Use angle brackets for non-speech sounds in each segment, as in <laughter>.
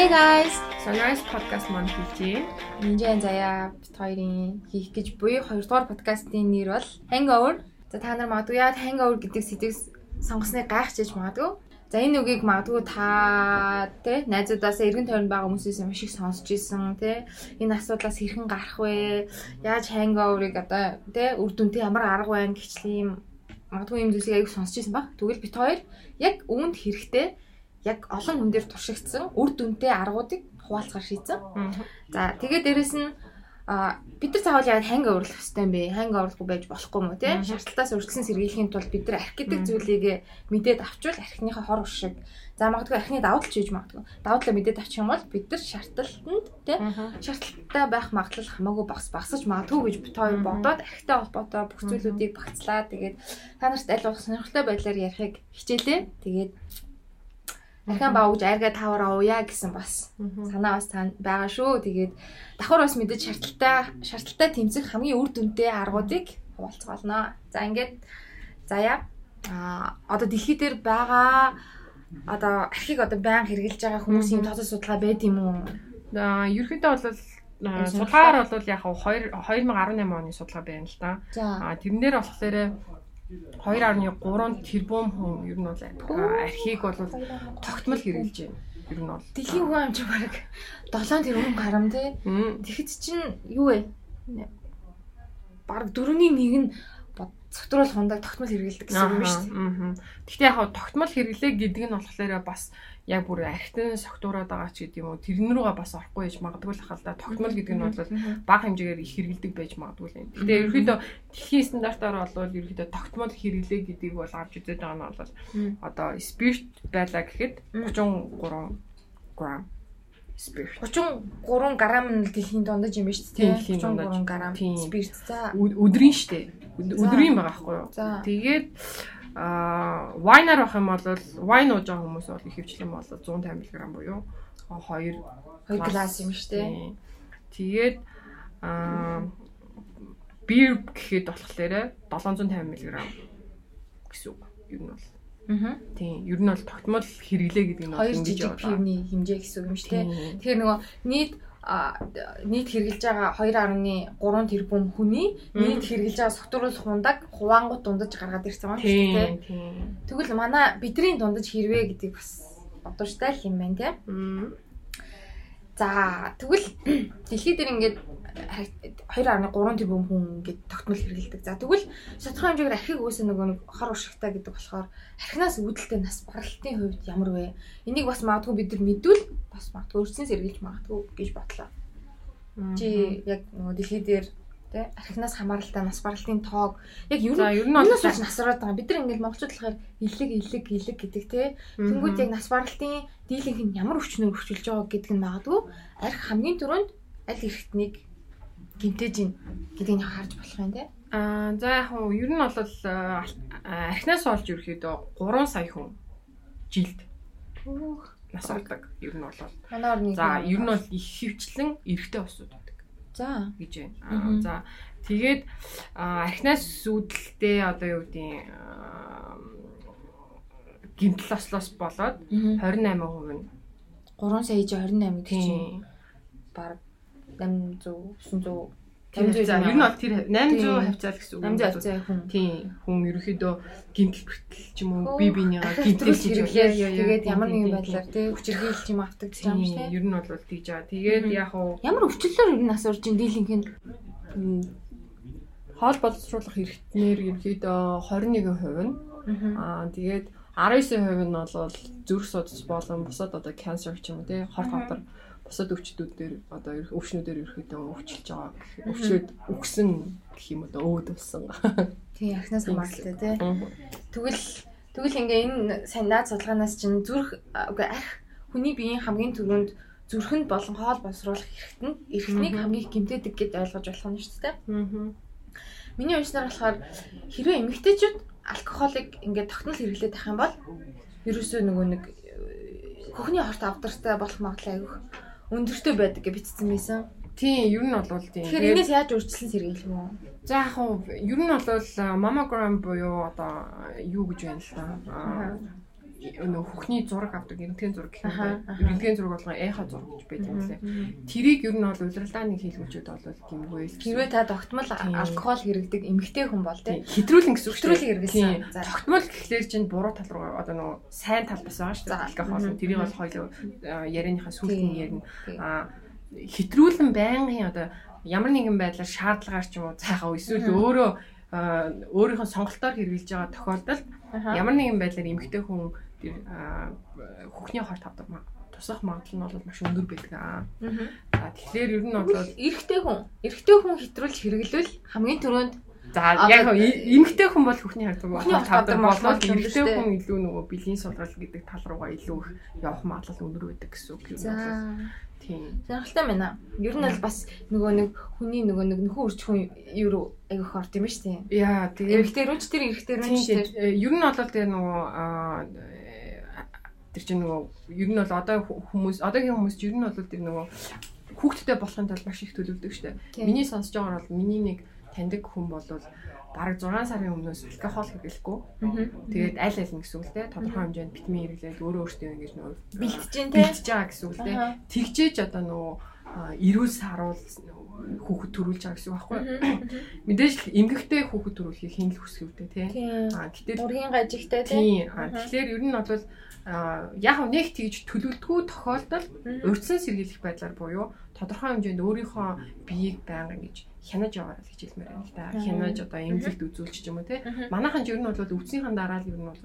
Hey guys. Sunrise podcast маань хэлжээ. Минжэн заяа бит хоёрын хийх гэж буй хоёрдугаар подкастын нэр бол Hangover. За та нар магадгүй яа Hangover гэдэг сэдвийг сонгосныг гайхчихж магадгүй. За энэ үгийг магадгүй та тий найзуудаасаа эргэн тойронд байгаа хүмүүсээс маш их сонсч ирсэн тий энэ асуудлаас хэрхэн гарах вэ? Яаж Hangover-ыг одоо тий үр дүнтэй ямар арга байна юм магадгүй юм зүйлсийг аяг сонсч ирсэн баг. Тэгвэл бит хоёр яг үүнд хэрэгтэй яг олон хүн дээр туршигдсан үр дүнтэй аргуудыг хуваалцахаар шийдсэн. За тэгээ дээрэс нь бид нар заавал яг ханг уурлах хэрэгтэй юм бэ? Ханг уурлахгүй байж болохгүй мó тий? Шаардлагатаас урьдчилан сэргийлэхийн тулд бид нар арх гэдэг зүйлийг мэдээд авчвал архиныхаа хор уршиг за магадгүй архины тал хийж магадгүй. Давуу талаа мэдээд авчих юм бол бид нар шаардлагатанд тий? Шаардлагатай байх магадлал хамаагүй багс багсаж магадгүй гэж бит хоёр бодоод архитай холбоотой бүх зүйлүүдийг багцлаа. Тэгээд та нарт аль болох сонирхолтой байдлаар ярихыг хичээлээ. Тэгээд Дахин баа үж айргаа тавар авъя гэсэн бас санаа бас байгаа шүү. Тэгээд давхар бас мэдээж шаардлагатай шаардлагатай тэмцэх хамгийн үр дүнтэй аргуудыг хуваалцгаална. За ингээд заяа а одоо дэлхий дээр байгаа одоо архийг одоо баян хэрэгжилж байгаа хүмүүсийн тооцоо судалгаа байд юм уу? За ерөөхдөө бол судалгаагаар бол яг 2018 оны судалгаа байна л да. А тэрнээр болохоор 2.3 тэрбум хүн ер нь бол архийг бол тогтмол хэрэгжилж байна. Ер нь бол дэлхийн хүн амч баг 7 тэрбум гарам тий. Тэгэхэд чинь юу вэ? Бараг дөрөвний нэг нь цогтруулах хундаг тогтмол хэрэгэлдэг гэсэн юм шүү дээ. Гэхдээ яг тогтмол хэрэглээ гэдэг нь болохоор бас яг бүр архитын согтуураад байгаа ч гэдэг юм уу тэрэн рүүгээ бас орохгүй байж магадгүй л хал да тогтмол гэдэг нь бол бага хэмжээгээр их хэрэгэлдэг байж магадгүй л юм. Гэтэ ерөөхдөө дэлхийн стандартаар бол ерөөхдөө тогтмол хэрэглээ гэдгийг бол авч үзээд байгаа нь бол одоо спирт байлаа гэхэд 33 грамм. Спирт 33 грамм нь дэлхийн дундаж юм биш үү? 33 грамм спирт за. Өдрийн штэ. Өдрийн байгаа байхгүй юу? Тэгээд Аа вайнаар авах юм бол вайн ууж байгаа хүмүүс бол их хвчлэн бол 150 мг буюу 2 2 глас юм шүү дээ. Тэгээд аа бир гэхэд болохоор 750 мг гэсэн үг. Ер нь бол. Аа. Тийм. Ер нь бол тогтмол хэрэглээ гэдэг нь бол ингэж яваа. 2 жижиг хэмжээ гэсэн үг юм шүү дээ. Тэгэхээр нөгөө нийт нийт хэрглэж байгаа 2.3 тэрбум хүний нийт хэрглэж байгаа согтууруулах хундаг хуваангууд дундаж гаргаад ирсэн байна шүү дээ. Тэгвэл манай бидний дундаж хэрвээ гэдэг бас бодвочтой л юм байна тийм. За тэгвэл дэлхий дээр ингээд 2.3 тэрбум хүн ингээд тогтмол хэрэгэлдэг. За тэгвэл шатхын хэмжээгээр архийг үүсэх нөгөө нэг хор уршигтай гэдэг болохоор архинаас үүдэлтэй нас баралтын хувьд ямар вэ? Энийг бас магадгүй бид нар мэдвэл бас магадгүй өрснөөс эргэлж магадгүй гэж бодлоо. Чи яг нөгөө дэлхий дээр тий архинаас хамааралтай нас баралтын тоог яг ер нь ер нь бол насраад байгаа. Бид нар ингээд монголчууд болохоор илэг илэг илэг гэдэг тий. Тэнгүүд яг нас баралтын дийлэнх нь ямар өвчнөр өвчлөж байгаа гэдг нь магадгүй арх хамгийн түрүүнд аль эрхтнийг гимтэж ин гэдгийг харж болох юм тий. Аа за яг хуу ер нь бол архинаас олж ерөөхдөө 3 сая хүн жилд нас ордог. Ер нь бол за ер нь бол их хөвчлэн эрэгтэй усуд. За. гэж байна. За. Тэгээд архинаас үүдэлтэй одоо юу гэдэг гимтэл ослоос болоод 28% нь. 3 сая 28 гэдэг чинь баг 800 900 500 за ер нь бол тэр 800 хавцаал гэсэн үг. 800 хавцаа хүн. Тийм. Хүн ерөөхдөө гимтэл бэртэл ч юм уу би бинийгаа гимтэлж хэрэглээ. Тэгээд ямар нэгэн байдлаар тий хүчирхийлж юм гэж юм дээ. Ер нь бол тийж байгаа. Тэгээд яг уу ямар өвчлөлөөр ер нь асуурж ин дийлэнх нь хоол боловсруулах хэрэгтнэр ерөөхдөө 21% нь. Аа тэгээд 19% нь бол зүрх судас болон бусад одоо cancer ч юм уу тий хор хавдар бусад өвчтүүд дээр одоо өвчнүүдээр ерөөхдөө өвчлж байгаа гэх өвчөөд үгсэн гэх юм одоо өөд болсон. Тийм ахнаас хамааралтай тий. Тэгвэл тэгвэл ингээ энэ санаад судалгаанаас чинь зүрх үгүй арх хүний биеийн хамгийн түрүүнд зүрхэнд болон хоол боловсруулах хэрэгт нь эрхтнийг хамгийн их гэмтээдэг гэд ойлгож болох нь шүү дээ. Аа. Миний уншнаар болохоор хэрвээ эмэгтэйчүүд алкоголыг ингээд тогтнол хэрэглээд тах юм бол ерөөсөө нөгөө нэг хөхний хорт авдартай болох магадлал айгүйх өндөртэй байдаг гэж бичсэн байсан. Тийм, ер нь бол тийм. Тэгэхээр энэс яаж өөрчлөн сэргийлэх юм уу? За яг хуу ер нь бол mammogram буюу одоо юу гэж байна л та. Нөө хүүхний зураг авдаг эрдэнэгийн зураг гэх юм байна. Эрдэнэгийн зураг болгоо эхо зураг гэж байдаг юм лээ. Тэрийг ер нь бол удирдлагын хийлгүүчүүд бол гимгүй. Хэрвээ та тогтмол алкогол хэрэгдэг эмэгтэй хүн бол тийм хэтрүүлэн гэсэн. Хэтрүүлэн хэрэглэсэн. Тогтмол гэхлээр чинь буруу тал руу одоо нөгөө сайн тал бас байгаа шүү дээ. Алкогол тэрийг бол хоёул ярианыхаа сүүлд нь ярина. Аа хэтрүүлэн байнгын одоо ямар нэгэн байдлаар шаардлагаар ч юм уу цайхаа эсвэл өөрөө өөрийнхөө сонголтоор хэрэгжилж байгаа тохиолдолд ямар нэгэн байдлаар эмэгтэй хүн хүүхний хорт авдаг тусах магадлал нь бол маш өндөр байдаг аа. За тэгэхээр ер нь бол эрэгтэй хүн эрэгтэй хүн хэтрүүлж хэрэглэвэл хамгийн түрүүнд За яг эмэгтэй хүн бол хүүхний хардаг тавдаг болоод эмэгтэй хүн илүү нөгөө бэлгийн сулрал гэдэг тал руугаа илүү их явах магадлал өндөр байдаг гэсэн үг юм байна. Тийм. Сонирхолтой байна. Ер нь бол бас нөгөө нэг хүний нөгөө нэг нөхөн үрч хүн юу айгүйх орд юм шүү дээ. Яа тэгээ эмэгтэйрүүч тэр эрэгтэйрүүч тэр ер нь бол тэр нөгөө тэр чинь нөгөө ер нь бол одоо хүмүүс одоогийн хүмүүс ер нь бол тэр нөгөө хүүхдтэй болохын тулд маш их төлөвлөдөг дээ. Миний сонсож байгаагаар бол миний нэг таньдаг хүн бол бараг 6 сарын өмнөөс алкогол хэрэглэхгүй. Тэгээд аль аль нь гэсэн үг л те тодорхой хэмжээнд витамин хэрэглээд өөрөө өөртөө ингэж нөгөө бэлтэж те бэлтэж байгаа гэсэн үг те. Тэгжээж одоо нөгөө эрүүл саруул хүүхэд төрүүлж байгаа гэсэн үг байхгүй? Мэдээж л эмгэгтэй хүүхэд төрүүлэхийг хэн л хүсэх үү те. Аа гэтэл ургийн гажигтай те. Тийм. Тэгэхээр ер нь бол яг нэг тэгж төлөвлөлтгүй тохиолдолд урьдчилан сэргийлэх байдлаар буюу тодорхой хэмжээнд өөрийнхөө биеийг байнга ингэж хянаж яваарай гэж хэлмээр байна л да. Хянаж одоо эмнэлэгт үзүүлчих юм уу те. Манайхан ч ер нь бол өвцийнхаа дараа л ер нь бол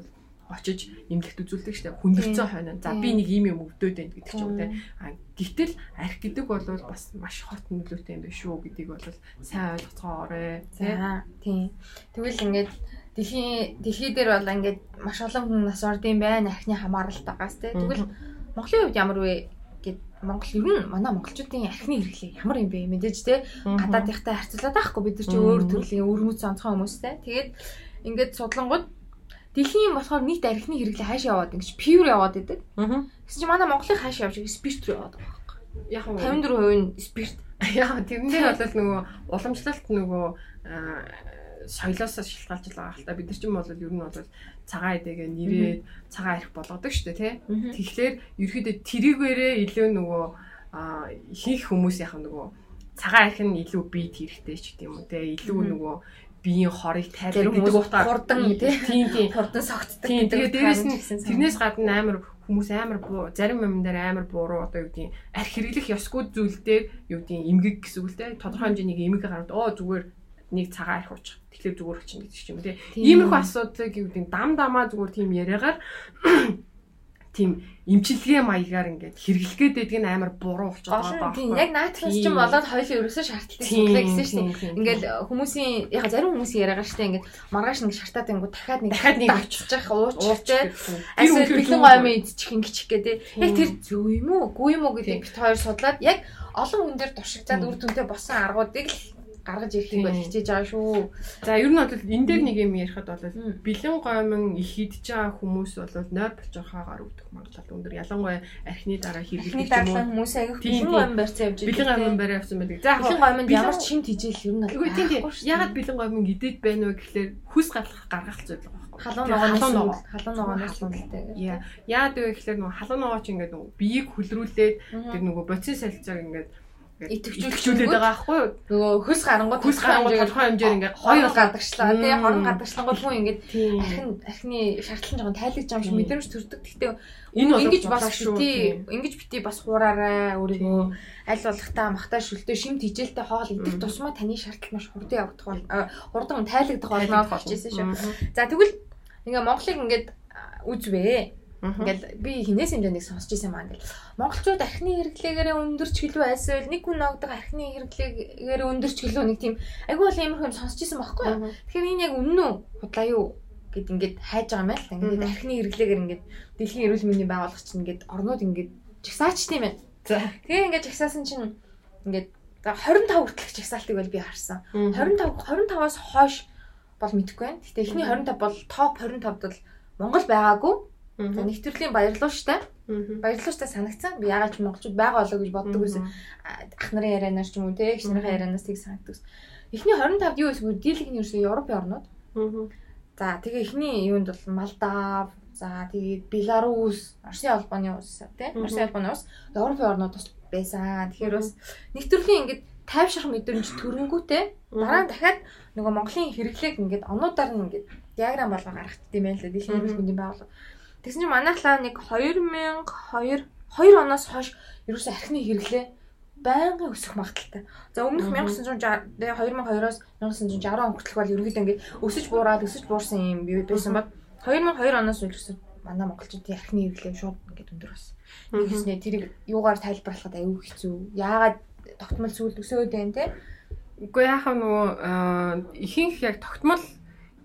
очиж эмнэлэгт үзүүлдэг штэ хүндэлцэн хойно. За би нэг юм юм өвдөд байна гэдэг ч юм те. А гэтэл арх гэдэг бол бас маш хот нөлөөтэй юм байна шүү гэдгийг бол сайн ойлгоцгоорой. За тийм. Тэгвэл ингээд дэлхийн дэлхий дээр бол ингээд маш олон хүн нас ордын байна архины хамааралтай байгаас те. Тэгвэл Монголын хувьд ямар вэ гэд Монгол ер нь манай монголчуудын архины хэрэглээ ямар юм бэ мэдээж те гадаадынхтай харьцуулаад байхгүй бид нар чи өөр төрлийн өрмөц онцгой хүмүүстэй тэгээд ингээд судлангууд дэлхийн болохоор нийт архины хэрэглээ хаашаа яваад ингэж пюр яваад идэг. Гэсэн чи манай Монголын хаашаа явж спирт рүү яваад байгаа. Яг 54% нь спирт. <laughs> Яг тэрнээр бол нөгөө уламжлалт нөгөө соёлоос шалтгаалж байгаа хэл та бид нар ч юм бол ер нь бол цагаан эдэгээ нэрээд цагаан арх болгодог шүү дээ тий. Тэгэхээр ерөөдөө тэрийгээрээ илүү нөгөө хийх хүмүүс яхаа нөгөө цагаан арх нь илүү бие хэрэгтэй ч гэдэм үү тий. Илүү нөгөө биеийн хорыг тайлбар гэдэг утгаар хурдан тийм тийм хурдан согтдаг гэдэг. Тэгээ дээрэс нь тэрнээс гадна амар хүмүүс амар зарим юм дээр амар бууруу одоо юу гэдгийг арх хэрэглэх ёсгүй зүйл дээр юу гэдгийг эмгэг гэсэн үг л дээ. Тодорхой хэмжээний эмгэг гараад оо зүгээр нэг цагаан арх уучих. Тэгэхээр зүгээр болчихно гэдэг ч юм тий. Иймэрхүү асуудлыг юу гэдэг дам дамаа зүгээр тийм яриагаар <clears throat> тийм имчилгээ маягаар ингээд хэрэглэхэд байдаг нь амар буруу болчиход байгаа байхгүй. Яг наатахс ч юм болоод хоёулын ерөөсөө шаардлагатай зүйлээ гэсэн шүү дээ. Ингээд хүмүүсийн яг зарим хүмүүсийн яриагаар шүү дээ ингээд маргааш нэг шартаад ингүү дахиад нэг дахиад нэг авчиж явах уучлаа. Эсвэл бэлэн гомын идчих ингэчих гэдэг. Яг тэр зөв юм уу? Гүй юм уу гэдэг бит хоёр судлаад яг олон хүн дээр туршигцаад үр дүнтэй босон аргуудыг л гаргаж ирэхийг бол хичээж байгаа шүү. За ер нь бол энэ дээр нэг юм ярихад бол бэлэн гомон их идж байгаа хүмүүс бол нойр болчих хаагаар өвдөх магадлал өндөр. Ялангуяа архины дараа хэрэглэх юм хүмүүс аягах бэлэн гомон барьсан явж байгаа. Бэлэн гомон барь явсан байдаг. За бэлэн гомонд ямар ч шимт хижээл ер нь бол. Тийм тийм. Ягаад бэлэн гомон идээд байна вэ гэхлээр хүс гаргах гаргах зүйл байгаа халуун ногооноос халуун ногооноос үлдээ. Яа. Яад вэ гэхлээр нөгөө халуун ногоо чи ингээд биеийг хөлрүүлээд тэр нөгөө боцын солилцоог ингээд итгэвчүүлээд байгаа байхгүй юу? Нөгөө хөс гарангууд хөс гарангууд тодорхой хэмжээр ингээд хоёр гадагшлаа. Тэгээ хорон гадагшлангууд хүн ингээд архин архины шаардлага жоохон тайлгаж байгаа юм шиг мэдрэмж төрдөг. Гэхдээ энэ ингэж бас бити ингэж бити бас хуураарай өөрийгөө аль болох та махтай шүлтөө шимт хижээлтэй хоол идэх тусмаа таны шаардлага маш хурдан явагдах бол хурдан тайлагдах болно болж ирсэн шүү. За тэгвэл ингээ Монголыг ингээд үзвээ Ингээл би хинээс хэмжээнийг сонсч ирсэн маа ингээл монголчууд архины хэрэглээгээр өндөрч гэлөө айсвал нэг хүн ногдог архины хэрэглээгээр өндөрч гэлөө нэг тийм айгүй бол иймэрхүү юм сонсч ирсэн байхгүй юу. Тэгэхээр энэ яг үнэн үү? Худлаа юу? гэд ингээд хайж байгаа юм байна л. Ингээд архины хэрэглээгээр ингээд дэлхийн эрүүл мэндийн байгууллага чинь ингээд орнууд ингээд жагсаач тийм байна. За. Тэгээ ингээд жагсаасан чинь ингээд 25 хүртэлх жагсаалтыг бол би харсан. 25 25-аас хойш бол мэдэхгүй байна. Гэтэ эхний 25 бол топ 25-д бол Монгол байгаагүй. Нэг төрлийн баярлуу штэ. Баярлуу штэ санагцсан. Би ягаад ч монголчууд байгаа болоо гэж боддог байсан. Ах нарын ярианаас ч юм уу те, их нарын ярианаас тийг санагддаг. Эхний 25-д юу вэ? Дийлэг нь ерөөсөө Европын орнууд. За тэгээ эхний юунд бол Малдав, За тэгээд Беларусь, Оросын албаны улс тий. Оросын албаны улс Европын орнууд бас байсан. Тэгэхээр бас нэг төрлийн ингээд тайвшрах мэдрэмж төрөнгүүтэй дараа нь дахиад нөгөө Монголын хэрэглээг ингээд онуудаар нь ингээд диаграм болгоо гаргацдаг юм байна л да. Дэлхийн эрүүл мэндийн байгууллага. Тэгсэн чинь манайхлаа нэг 2002 2 оноос хойш ерөөсөө архины хэрэглээ байнгын өсөх магадaltaй. За өмнөх 1960 2002-оос 1960 он хүртэл бол ерөнхийдөө ингээд өсөж буураад өсөж буурсан юм байсан баг 2002 оноос үлдсэн манай монголчуудын архины хэрэглээ шууд ингээд өндөр болсон. Нэгснээ тэрийг юугаар тайлбарлахад аюу хэцүү. Яагаад тогтмол зүйл өсөөд байна те? Үгүй яхаа нөгөө ихэнх яг тогтмол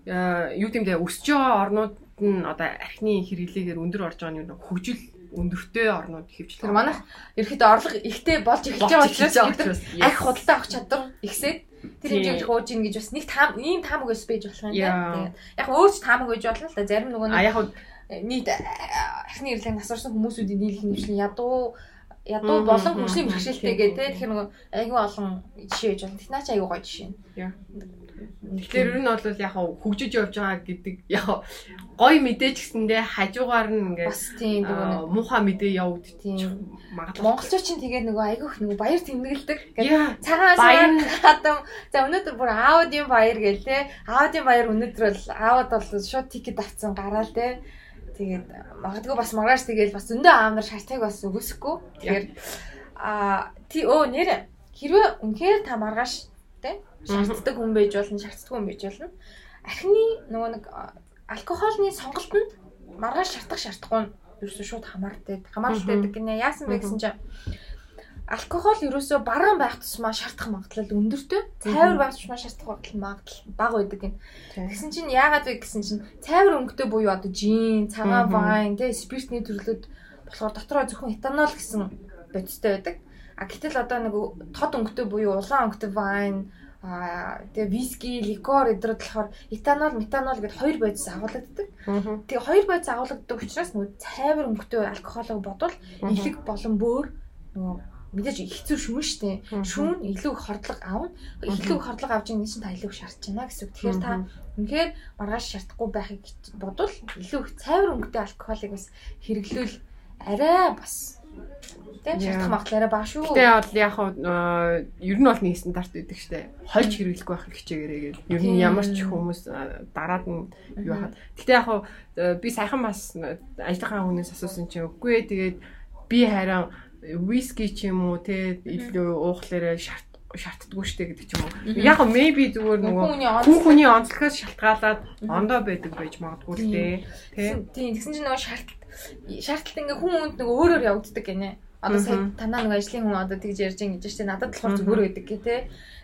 юу гэмдэ өсөж байгаа орнууд нь одоо архины хэрэглээгээр өндөр орж байгаа нь хөгжил өндөртэй орнууд хэвчлээ. Тэр манайх ерөөхдөө орлого ихтэй болж эхэлж байгаа учраас арх худалдаа авах чадвар ихсээд тэр хэмжээнд хууж ийн гэж бас нэг таам ийм таамаг ус байж болох юм тийм. Яг өөрч таамаг байж болно л да. Зарим нөгөө А яг нийт архины ирлэг насварсан хүмүүсүүдийн нийлэх нэвшлэн ядуу ядуу болон хөгжлийн бэрхшээлтэй гэдэг. Тэгэхээр нөгөө айгүй олон жишээ байж болно. Технач айгүй гоё жишээ. Тэгэхээр ер нь бол яг хөгжиж явж байгаа гэдэг яг гоё мэдээж гэсэндээ хажуугаар нь ингээд бас тийм нөгөө муухай мэдээ явагдчих тийм. магадлал. Монголчууд чинь тэгээд нөгөө айгүйх нөгөө баяр тэмдэглэдэг. Ингээд цагаан баяр хатам за өнөөдөр бүр аудийн баяр гээл те аудийн баяр өнөөдөр бол аауд бол шууд тикет авцсан гараал те. Тэгээд магадгүй бас маргааш тэгээд бас зөндөө аамнаар шаардлагыг бас өгөөсөхгүй тэгэхээр а тий өө нэр хэрвээ үнэхээр та маргааш те шаарддаг хүн байж болно, шаарддаг хүн байж болно. Архины нөгөө нэг алкогольны сонголтод маргааш шаардах шаардахгүй нь ерөөсөө шууд хамаартай хамааралтай байдаг гинэ. Яасан бэ гэсэн чинь алкогол ерөөсөө баруун байх тусмаа шаардах магадлал өндөртэй. Цайвар байх тусмаа шаардах магадлал бага байдаг гин. Тэгсэн чинь яагаад вэ гэсэн чинь цайвар өнгөтэй буюу одоо жин, цагаан вайн, тэ спиртний төрлүүд болохоор дотроо зөвхөн этанол гэсэн бодистой байдаг. А гэтэл одоо нэг тод өнгөтэй буюу улаан өнгөтэй вайн Аа тэгээ виски, ликор эдрүүд болохоор этанол, метанол гэдээ хоёр бодис агуулдаг. Тэгээ хоёр бодис агуулдаг учраас нөгөө цайвар өнгөтэй алкоголыг бодвол элэг болон бөөр нөгөө мэдээж хэцүү шүүн штэ. Шүүн илүү их хордлого аавна. Илүү их хордлого авч байгаа чинь та илүү шаардж байна гэсэн үг. Тэгэхээр та үнэхээр маргааш шаардахгүй байхыг бодвол илүү их цайвар өнгөтэй алкоголыг бас хэрэглүүл арай бас Тийм шатах магадлалаа баа шүү. Гэтэ бол яг ер нь бол нэг стандарт байдаг штэ. Хольж хэрэглэхгүй байх хичээгээрээ гэл. Ер нь ямар ч хүмүүс дараад нь юу хаад. Гэтэ яг би сайхан бас ажлынхаа хүнээс асуусан чинь үгүй ээ тэгээд би харин виски ч юм уу те илүү уухлаарэ шарт шаарддаггүй штэ гэдэг ч юм уу. Яг maybe зүгээр нөгөө хүн хүний онцлогоос шалтгаалаад ондоо байдаг байж магадгүй л дээ. Тийм. Тэгсэн чинь нөгөө шаард шаардлагат ингээ хүн хүнд нөгөө өөрөөр явагддаг гинэ. Одоо сая танаа нэг ажлын хүн одоо тэгж ярьж байгаа гэж чинь надад болохоор зүгээр байдаг гэ тэ.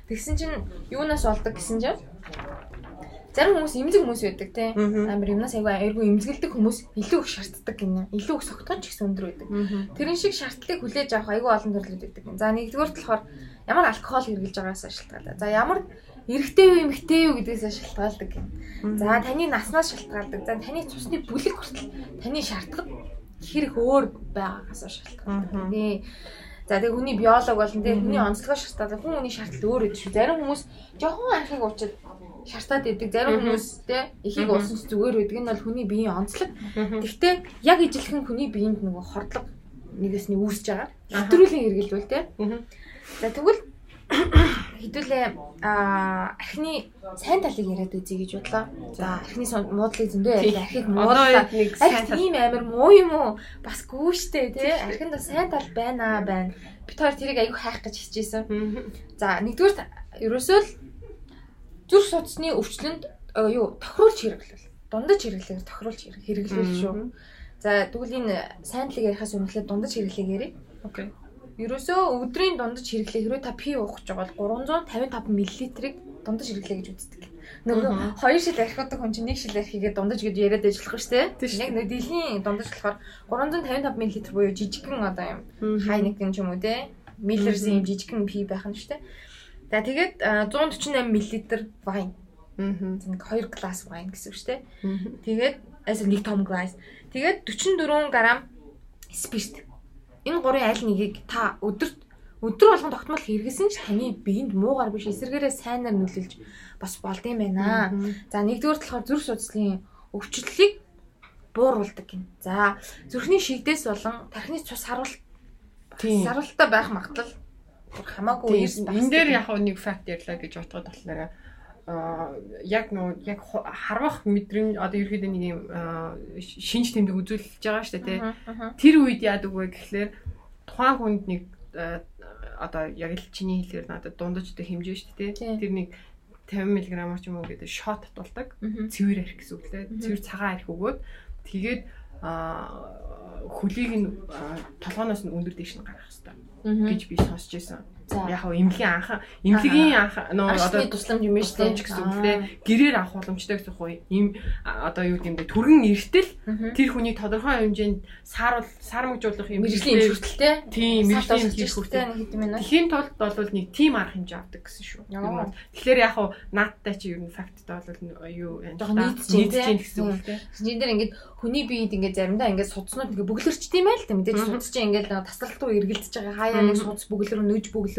Тэгсэн чинь юунаас болдог гэсэн чинь? Зарим хүмүүс имзэг хүмүүс байдаг те амар юмнаас айгүй айргүй имзгэлдэг хүмүүс илүү их шаарддаг гинэ илүү их согтгон ч гэсэн өндөр байдаг. Тэрэн шиг шаардлагыг хүлээж авах айгүй олон төрлүүд байдаг за нэгдүгээр болохоор ямар алкогол хэрэглэж байгаагаас шалтгаалаа за ямар эрэгтэй юу эмэгтэй юу гэдгээс шалтгаалдаг за таны наснаас шалтгаалдаг за таны цусны бүлэг хүртэл таны шаардлагад хэрэг өөр байгаагаас шалтгаалдаг. Тий. За тэгээ хүний биолог болон тэгээ хүний онцлогоо шалтгаалдаг. Хүн хүний шаардлага өөр гэдэг шүү. Зарим хүмүүс жоохон анхыг уучаад шартаад идэг. Зарим хүмүүс те ихийг уусан ч зүгээр байдаг. Энэ бол хүний биеийн онцлог. Гэхдээ яг ижилхэн хүний биеинд нөгөө хордлого нэгээс нь үүсэж байгаа. Хэтрүүлийн хэрэгэлбэл те. За тэгвэл хэдүүлээ архины сайн талыг яриад үзье гэж бодлоо. За архины муудлыг зөндөө яриа. Архийг муудлаа. Арх тийм амар муу юм уу? Бас гүүштэй тий. Архинд сайн тал байна байна. Бид хоёр тэрийг аягүй хайх гэж хичээсэн. За нэгдүгээр ерөөсөө л зүрх судасны өвчлөнд юу тохируулж хэрэглэв. Дундаж хэрэглэхээр тохируулж хэрэглэв шүү. За тэгвэл энэ сайн талыг ярихаас өмнө дундаж хэрэглээг ярив. Окей. Ерөөсөө өдрийн дундаж хэрэглээ хэрвээ та пи уух гэж бол 355 мл-ийг дундаж хэрэглээ гэж үздэг. Нөгөө хоёр шил архиудаг хүн чинь нэг шил архигээ дундаж гэж яриад ажиллах шүү дээ. Яг нэг дилийн дундаж болохоор 355 мл буюу жижигхэн одоо юм хай нэг юм ч юм уу те. Миллерс юм жижигхэн пи байх нь шүү дээ. За тэгээд 148 мл вайн. Аа. Нэг 2 глас вайн гэсэн үг шүү дээ. Тэгээд асар нэг том глас. Тэгээд 44 г спирт Энэ гурын аль нэгийг та өдөрт өдөр болгон тогтмол хэрэгсэн ч таны биед муугар биш эсэргээрээ сайнаар нөлөөлж бас болд юм байна. За нэгдүгээр болохоор зүрх судасны өвчлөлийг бууруулдаг гин. За зүрхний шигдээс болон тархины цус харуулт Тийм. сарвалтай байх магадлал хамаагүй эрс байх. энэ дээр яг нэг факт ярьлаа гэж бодоход болохоор яг нөө яг харвах мэдрэмж одоо ерөөхдөө нэг юм аа, шинж тэмдэг үзүүлж байгаа шүү дээ тий. Тэр үед яадаг вэ гэхлээр тухайн хүнд нэг аа, одоо яг л чиний хэлээр надад дундажтай хэмжээ шүү дээ тий. Тэр нэг 50 мг ч юм уу гэдэг шот татуулдаг. цэвэр арх гэсэн үг л дээ. Цэвэр цагаан арх өгөөд тэгээд хөлийг нь аа, толгооноос нь өндөр дэш нь гаргах хэрэгтэй гэж би сонсч байсан. Яг хаа эмнэлгийн анх эмнэлгийн анх нөө одоо тусламж юм биш үү тусламж гэсэн үг лээ. Гэрээр авах боломжтой гэсэн юм а, одоо юу гэмдэ түргэн эртэл тэр хүний тодорхой хэмжээнд сааруул сармагжуулах юм мэрэгжлийн имжүүлэлттэй. Тийм мэрэгжлийн нэг хэдэн минут. Тэхийн тулд бол нэг тим арга хэмжээ авдаг гэсэн шүү. Тэгэхээр яг хуу наадтай чи ер нь факттай бол юу Жохо нийцж тий? гэсэн үг. тий. Энд дээр ингээд хүний биед ингээд заримдаа ингээд судснууд ингээд бүглэрчт юм байл та мэдээж. Мгм. судс чинь ингээд нэг тасралт руу эргэлдэж байгаа. Хаяа нэг судс бүглэр нөж бүглэр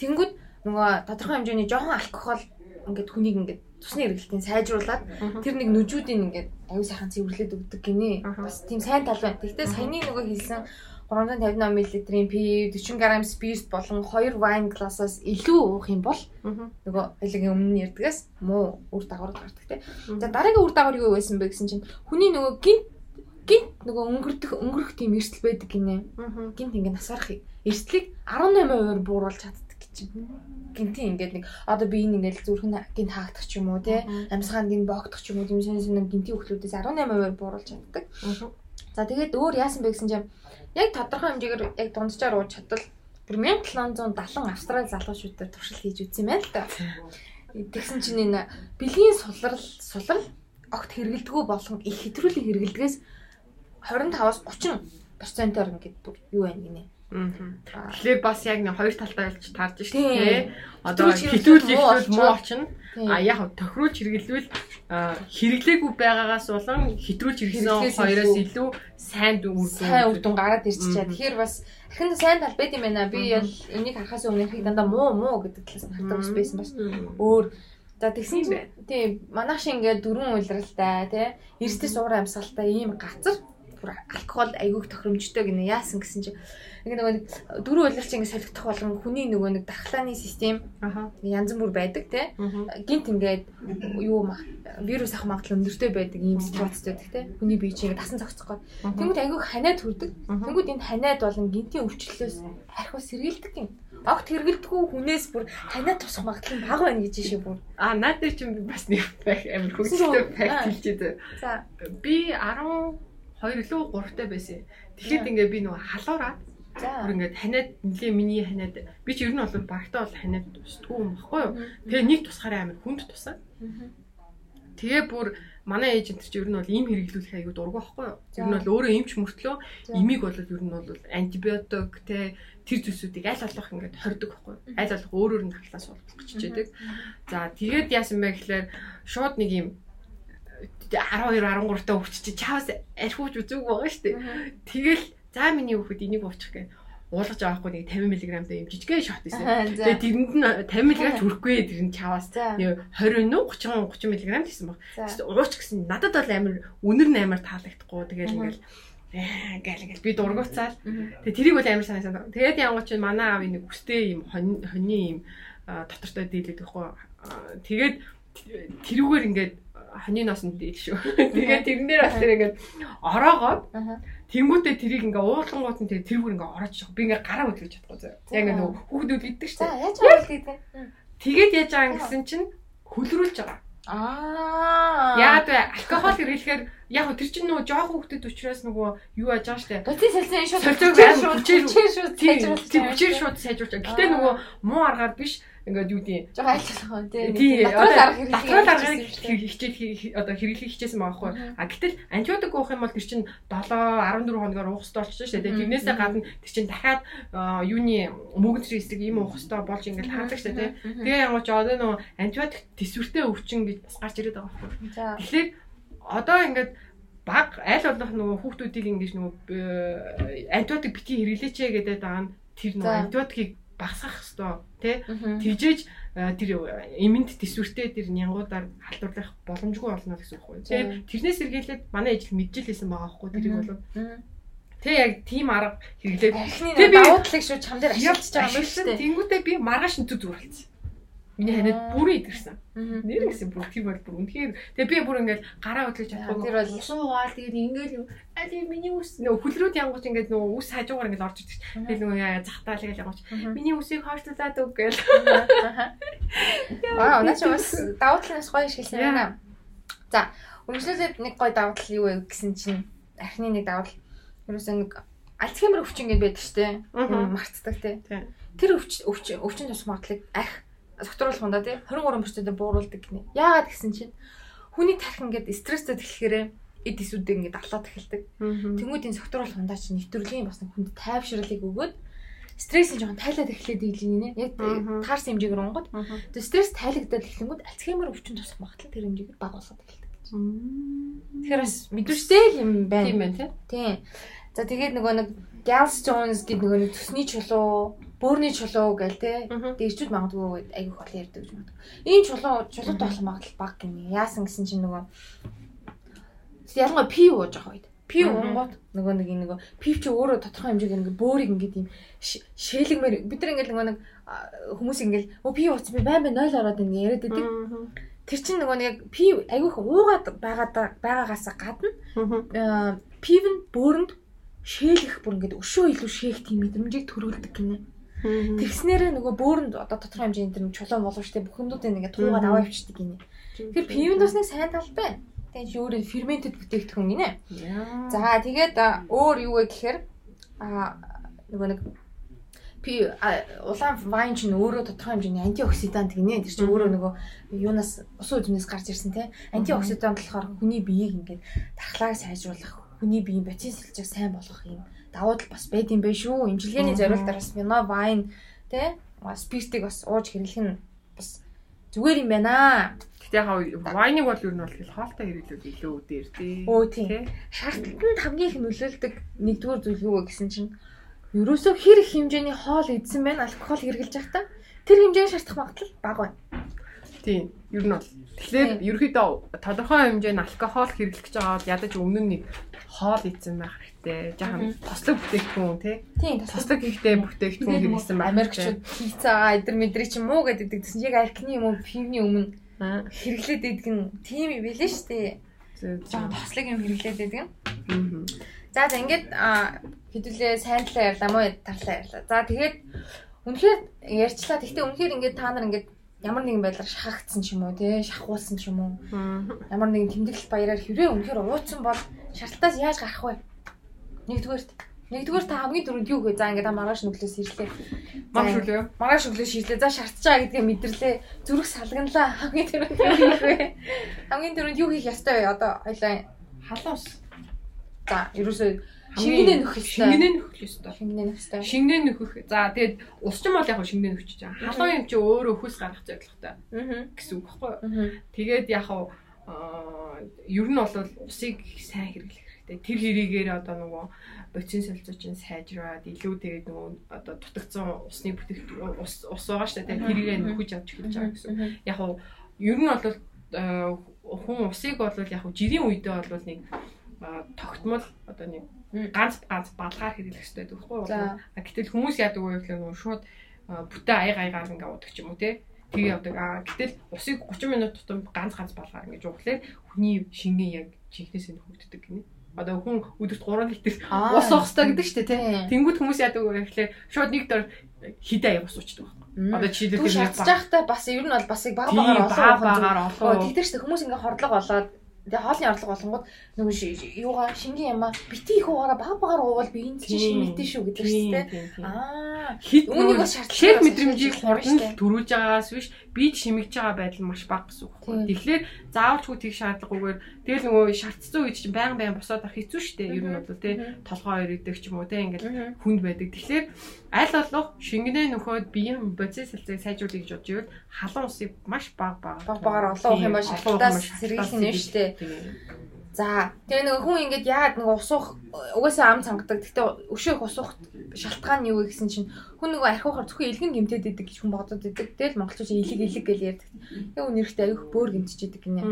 тэнгүүд нөгөө тодорхой хэмжээний жоохон алкогол ингээд хүнийг ингээд цусны эргэлтийн сайжруулад тэр нэг нүжүүдийн ингээд аюу сайхан цэвэрлээд өгдөг гинэ. Бас тийм сайн тал байна. Гэхдээ саяны нөгөө хэлсэн 358 мл-ийн пи 40 г спирт болон 2 вайн гласаас илүү уух юм бол нөгөө хоёлын өмнө нь ярьдгаас муу үр дагавар гардаг те. За дараагийн үр дагавар юу байсан бэ гэсэн чинь хүний нөгөө гинт гинт нөгөө өнгөрдөх өнгөрөх тийм эрсдэл байдаг гинэ. Гинт ингээд насаарах эрсдлийг 18% бууруулж чаддаг гэж юм. Гинтийн ингээд нэг одоо би энэ ингээд зүрх нь гинт хаагдах ч юм уу те. Амьсгаанд гинт боогдох ч юм уу тийм шинэ шинэ гинтийн өхлүүдээс 18% бууруулж чаддаг. За тэгээд өөр яасан бэ гэсэн чинь яг тодорхой хэмжээгээр яг дунджаар ууж чадвал бүр 1770 австрали залуучуудаар туршил хийж үзсэн юм байна л да. Тэгсэн чинь энэ бэлгийн сулрал сулрал огт хэргэлдэггүй болон их хэтрүүлэн хэргэлдгээс 25-аас 30%-оор ингээд юу байна гинэ. Тэгэхээр бас яг нэг хоёр талтай болж таарж шүү дээ. Одоо Хэтрүүлж хитүүл муу тийм. А яг тохируулж хэрэглэвэл хэрэглээгүй байгаагаас болон хитрүүлж хэрэгсэн хоёроос илүү сайн дүн. сайн үр дүн гараад ирчихээ. Мгм. Тэгэхээр бас ахин сайн тал байт юм байна. Би бол энийг харахаас өмнө их дандаа муу муу гэдэг талаас хардаг байсан бас өөр За тэгсэн чинь тийм манайх шиг ингээд дөрвөн уйлралтай тий эрсдэс уур амьсгалтай ийм газар бүр алкогол айгүйх тохиромжтой гинэ яасан гэсэн чинь нэг нөгөө нэг дөрөв үйлч ингэ солигдох болгон хүний нөгөө нэг дахлааны систем янз бүр байдаг те гинт ингээд юу вирус авах магадлал өндөртэй байдаг ийм ситуацтай байдаг те хүний бие чинь тасан зогцохгүй тэнгууд айгүйх ханиад хүрдэг. Тэнгууд энэ ханиад болон гинтийн өвчлөлөөс архиус сэргийлдэг юм. Огт хэрэгэлдэггүй хүнээс бүр танаа тусах магадлал нь бага байна гэж жишээ бүр. Аа наад дээр чинь бас нэг байх амар хөлтэй байх хэлж дээ. За. Би 10 2 илүү 3-тай байсан. Тэгэхэд ингээ би нөгөө халуураад бүр ингээд ханиад нэлийн миний ханиад би ч ер нь бол багтаа бол ханиад тусдгүй юм баггүй юу. Тэгээ нэг тусахаараа амар хүнд тусаа. Тэгээ бүр манай эйжент чи ер нь бол ийм хэрэглүүлэх аягүй дургүй байхгүй юу? Ер нь бол өөрөө имч мөртлөө имийг бол ер нь бол антибиотик те тэр зүйлсүүдийг аль болох ингээд хордог байхгүй юу? Аль болох өөрөөр нь хавтаа суулгах гэж чийдэг. За тэгээд яасан бэ гэхээр шууд нэг юм 12 13 та өвч чи чаавс архивч үзүүг байгаа шүү дээ. Тэгэл за миний хүүхэд энийг уучих гэх уулгаж авахгүй нэг 50 мг-тай юм жижигхэн шот байсан. Тэгээ тэрэнд нь 50 мг ч хүрэхгүй тэр нь чаваас за нэг 20 нуу 30 30 мг гэсэн баг. Ууч гэсэн надад бол амар үнэр амар таалагдахгүй. Тэгэл ингээл аа гэл гэл би дургуцаал. Тэгээ тэрийг бол амар санаа. Тэгээд янгоо чи манай аав нэг өстэй юм хоньны юм дотортой дийлээд байхгүй. А, Тэгээд тэрүүгээр ингээд хоньноос нь дийл шүү. Тэгээд тэрнээр бас тэр ингээд ороогоод аха Тэнгүүтээ тэрийг ингээ уулангууд нь тэгээ тэрүүгээр ингээ ороож байгаа. Би ингээ гараа хөдлөж чадахгүй заа. Яг ингээ нөгөө хүүхдүүд иддэг шүү яаж вэ гэдэг Тэгээд яаж байгаа гэсэн чинь хөлрүүлж байгаа. аа Яагаад вэ? Алкогол хэрэглэхээр яг тэр чинь нөгөө жоохон хүүхдэд учраас нөгөө юу яаж байгаа шүү дээ. Бутын салсан шууд хүчээр шууд Тийм сайжруулах тийм хүчээр шууд сайжруулж. Гэтэ нөгөө муу аргаар биш ингээд юу тийм жоо айлчлах тий. Натрал арга хэрэглэх натрал аргыг хичээд хий- одоо хэрэглэх хичээсэн байгаа байхгүй. А гэтэл антибиотик уух юм бол тэр чинь 7 14 хоногоор уух хэрэгтэй болчихсон шүү дээ. Тэрнээсээ гадна тэр чинь дахиад юуны мөгөдрийн эсрэг ийм уух хэрэгтэй болж ингээд хардаг шүү дээ. Тэгээ ямар ч одоо нөгөө антибиотик төсвөртэй өвчин гэж бас гарч ирээд байгаа за. Тэгэхээр одоо ингээд баг аль болох нөгөө хүүхдүүдийг ингэж нөгөө э, антибиотик битгий хэрэглээч гэдэг байгаа нь тэр нөгөө антибиотикийг багасгах хэвээр тий тэгжээж тэр эмэнд төсвөртэй тэр нянгуудаар халдварлах боломжгүй болно гэсэн үг байхгүй. Тэрнээс эргэлээд манай ижил мэджилсэн байгаа байхгүй тэрийг бол Тэ яг тийм арга хэрэглээд. Тэг би давуу талыг шүү чам дээр ашиглаж байгаа юм шүү дээ. Тэнгүүтээ би маргааш зүг зүг болсон. Миний ханиад бүрэн идэрсэн. Нэр гэсэн бүр тийм бол бүр үнэхээр тэгээ би бүр ингээд гараа хөдлөж чадахгүй. Тэр бол суугаал тэгээд ингээд али миний үс нөө хүлрүүд янгууч ингээд нөө үс хажуугаар ингээд орж ирдэг. Тэгээд нөө захтаал гэж янгууч миний үсийг хойшлуулад үг гээл. Аа наач бас давуу талаас гоё шилсэн байна. За үргэлжлүүлээд нэг гоё давуу тал юу вэ гэсэн чинь архины нэг давуу тал Ерөөсөө нэг Альцгеймер өвчин гэдэг байдаг шүү дээ. Мартдаг тий. Тэр өвчин өвчин өвчин тус магадлалыг арх согтруулах ундаа тий 23% бууруулдаг гинэ. Яагаад гэсэн чинь хүний тарих ингээд стресстэй тэгэхээр эд эсүүдээ ингээд алаад эхэлдэг. Тэнгүүдийн согтруулах ундаа чинь нэвтрүүлгийн бас хүнд тайвшруулыг өгөөд стресс нь жоохон тайлаад эхлээд ийлээ нэ. Яг таарсан хэмжээгээр онгод. Тэгээ стресс тайлагдаад эхлэнгүүд Альцгеймер өвчин тусах магадлал тэр хэмжээгээр бага болоод эхэлдэг. Тэгэхээр бас мэдвэртэй юм байна. Тийм байна тий. Тийм. За тэгээд нөгөө нэг Gals Jones гэдэг нөгөө төсний чулуу, бөөрний чулуу гээл те. Дэрчүүд магадгүй айгүйх бол ярьдаг гэж магадгүй. Энэ чулуу чулуутай болох магадлал бага гинэ. Яасан гэсэн чинь нөгөө ялангуяа пив ууж байгаа үед. Пив уунгууд нөгөө нэг нөгөө пив чи өөрөө тодорхой хэмжээгээр ингээ бөөрийг ингээ тийм шээлгмээр бид нар ингээ нөгөө нэг хүмүүс ингээ өө пив ууц би байн байн 0 ороод ингээ яриад байдаг. Тэр чинь нөгөө нэг пив айгүйх уугаад байгаад байгаагаас гадна пив нь бөөрөнд шээлэх бүр ингээд өшөө илүү шээх тийм мэдрэмжийг төрүүлдэг гинэ. Тэгснээрээ нөгөө бөөрөнд одоо тодорхой хэмжээний тэр чулуун болов штэ бүх юмнуудыг ингээд туугаад аваа явчихдаг гинэ. Тэр пивэнд бас нэг сайн тал байна. Тэгээд өөр ферментэд бүтээгдэхүүн гинэ. За тэгээд өөр юу вэ гэхээр а нөгөө нэг пи улаан вайн чинь өөрөө тодорхой хэмжээний антиоксидант гинэ. Тэр чинь өөрөө нөгөө юунаас усан үзмнээс гарч ирсэн те. Антиоксидант болохоор хүний биеийг ингээд дархлааг сайжруулах хүний биеийн ботин сэлжиг сайн болгох юм давуу тал бас байд юм байна шүү. Имчилгээний зорилтоор бас вино, вайн тэ спиртийг бас ууж хэрэглэх нь бас зүгээр юм байна. Гэтэ яг вайныг бол ер нь бол хоолтой хэрэглүүд илүү дээр тий. Өө тий. Шаардлагатанд хамгийн их нөлөөлдөг нэгдүгээр зүйл юу вэ гэсэн чинь ерөөсөө хэр их хэмжээний хоол идсэн байна алкогол хэрэглэж байхдаа тэр хэмжээний шаардах магадлал бага байна. Тийм. Ер нь бол тэгэхээр ерөөхдөө тодорхой хэмжээний алкогол хэрэглэж байгаа бол ядаж өмнө нь хоол идсэн байх хэрэгтэй. Жаахан тослог бүтээгдэхүүн тий. Тийм, тослог ихтэй бүтээгдэхүүн хэрэгсэн байх. Америкчууд пицца, эдэр мэдрий чи муу гэдэг гэсэн яг аркны юм уу, пивний өмнө хэрэглээд идэг нь тийм юм билээ шүү дээ. Жаахан тослог юм хэрэглээд идэг юм. За за ингээд хэдүүлээ сайн талаа ярьлаа муу талаа ярьлаа. За тэгээд үнэхээр ярьчлаа. Гэхдээ үнэхээр ингээд та нар ингээд ямар нэгэн байдлаар шахагдсан ч юм уу тий шахуулсан ч юм уу ямар нэгэн тэмдэглэл баяраар хэрэг үнэхээр ууцсан бол шаардлагатаас яаж гарах вэ? Нэгдүгээрт Нэгдүгээр та хамгийн түрүүнд юу гээ? За ингээд маргааш нүглээс ирлээ. Маргааш өглөө. Маргааш өглөө ширлээ. За шаардж байгаа гэдгээ мэдэрлээ. Зүрх салганлаа. Хамгийн түрүүнд юу хийх вэ? Хамгийн түрүүнд юу хийх ёстой вэ? Одоо хоёлаа халуун ус. За, ерөөсөө Шингэнээ нөхөх ёстой. Шингэнээ нөхөх ёстой. Шингэнээ нөхөх ёстой. Шингэнээ нөхөх. За тэгээд ус ч юм бол яг шингэнээ нөхчих чам. Халуун юм чи өөрөө өхөөс гарах зорилготой. Аа. гэсэн үг байхгүй юу? Тэгээд яг ер нь бол усыг сайн хэрэглэх хэрэгтэй. Тэр хэрийгээр одоо нөгөө боцин солилцооч нь сайжраад илүү тэгээд нөгөө одоо дутагдсан усны бүтээгдэхүүн ус ус байгаа шүү дээ. Тэрийгээ нөхөж авч эхэлж байгаа гэсэн. Яг ер нь бол хүн усыг бол яг жирийн үедээ бол нэг тогтмол одоо нэг ганц ганц балгаар хэрэглэх хэрэгтэй гэхгүй юу? Гэтэл хүмүүс яадаг вэ гэхээр нөгөө шууд бүтэ аяг аягаар ингээ удаг ч юм уу те. Тэгээ явдаг. Аа гэтэл усыг 30 минут тутам ганц ганц балгаар ингээ ууглаар хүний шингэн яг чихнээс нь хөгддөг гинэ. Одоо хүн өдөрт 3 литр ус уух хэрэгтэй гэдэг шүү дээ тий. Тэнгүүд хүмүүс яадаг вэ гэхээр шууд нэг дор хідэ аяг ус уучдаг байна. Одоо чийдэл тэр шатж байхдаа бас ер нь бол бас баг багаар олон. Тэгдэж шүү хүмүүс ингээ хордлого болоод Тэгээ хоолны орлого болгонгод нөгөө юугаа шингийн ямаа бити их уугаараа баг багаар уувал би энэ чинь шингэтэй шүү гэдэг чинь тийм. Аа. Үүнийг бас шаардлага мэдрэмжийг хурдан төрүүлж байгаагаас биш бид шимэгж байгаа байдал маш бага гэсэн үг байна. Тэгэхээр заавалчгүй тийг шаардлагагүйгээр тэгэл нөгөө шаардсан үед чинь баян баян босоод авах хэцүү шттэ. Ер нь бол тий. Толгоо ирээдэг ч юм уу тий. Ингээл хүнд байдаг. Тэгэхээр аль болох шингэнэ нөхөд биеийн бодис сэлцээг сайжруулах гэж бодж ивэл халуун усыг маш бага бага бага багаар олон уух юм ба шалтгаанаас сэргийлэх нь шттэ. За тэгээ нөгөө хүн ингээд яагаад нөгөө усуух угаасаа ам цангадаг. Гэхдээ өшөөх усуух шалтгаан нь юу гэсэн чинь хүн нөгөө архиухаар зөвхөн илгэн гимтээд идэг гэж хүн бодод идэг. Тэгэл монголчууд илэг илэг гэж ярьдаг. Яг үн эрэхтэй аюух бөөр гимтэж идэг гинэ.